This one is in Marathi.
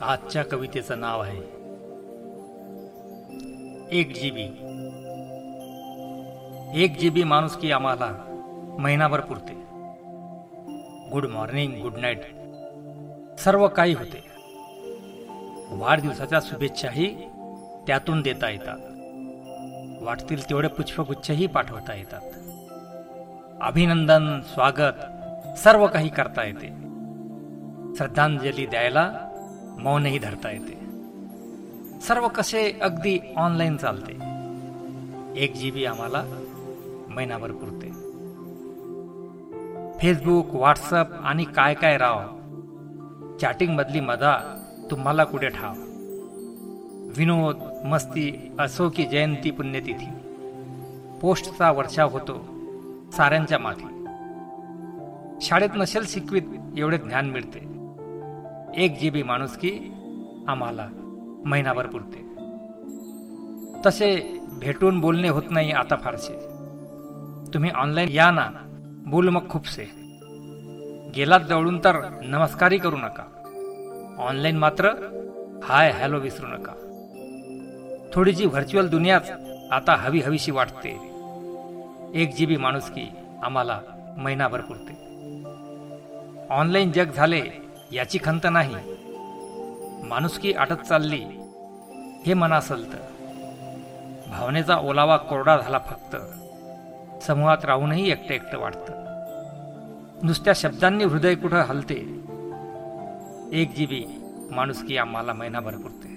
आजच्या कवितेचं नाव आहे. एक जीबी. एक जीबी माणूस की आम्हाला महिनाभर पुरते. गुड मॉर्निंग गुड नाईट सर्व काही होते. वाढदिवसाच्या शुभेच्छाही त्यातून देता येतात. वाटतील तेवढे पुष्पगुच्छही पाठवता येतात. अभिनंदन स्वागत सर्व काही करता येते. श्रद्धांजली द्यायला मौनही धरता येते. सर्व कसे अगदी ऑनलाईन चालते. एक जी बी आम्हाला महिनाभर पुरते. फेसबुक व्हॉट्सअप आणि काय काय राव चॅटिंगमधली मजा तुम्हाला कुठे ठाव? विनोद मस्ती असो की जयंती पुण्यतिथी पोस्टचा वर्षाव होतो साऱ्यांच्या माथी. शाळेत नसेल शिकवीत एवढे ज्ञान मिळते. एक जी बी माणुसकी आम्हाला महिनाभर पुरते. तसे भेटून बोलणे होत नाही आता फारसे. तुम्ही ऑनलाईन या ना बोल मग खूपसे. गेलात जवळून तर नमस्कारही करू नका. ऑनलाईन मात्र हाय हॅलो विसरू नका. थोडीशी व्हर्च्युअल दुनियाच आता हवी हवीशी वाटते. एक जी बी माणुसकी आम्हाला महिनाभर पुरते. ऑनलाईन जग झाले याची खंत नाही. माणुसकी आटत चालली. हे मना तर भावनेचा ओलावा कोरडा झाला फक्त. समूहात राहूनही एकटं एकटं वाटतं. नुसत्या शब्दांनी हृदय कुठं हलते? एक जीबी माणुसकी आम्हाला महिनाभर पुरते.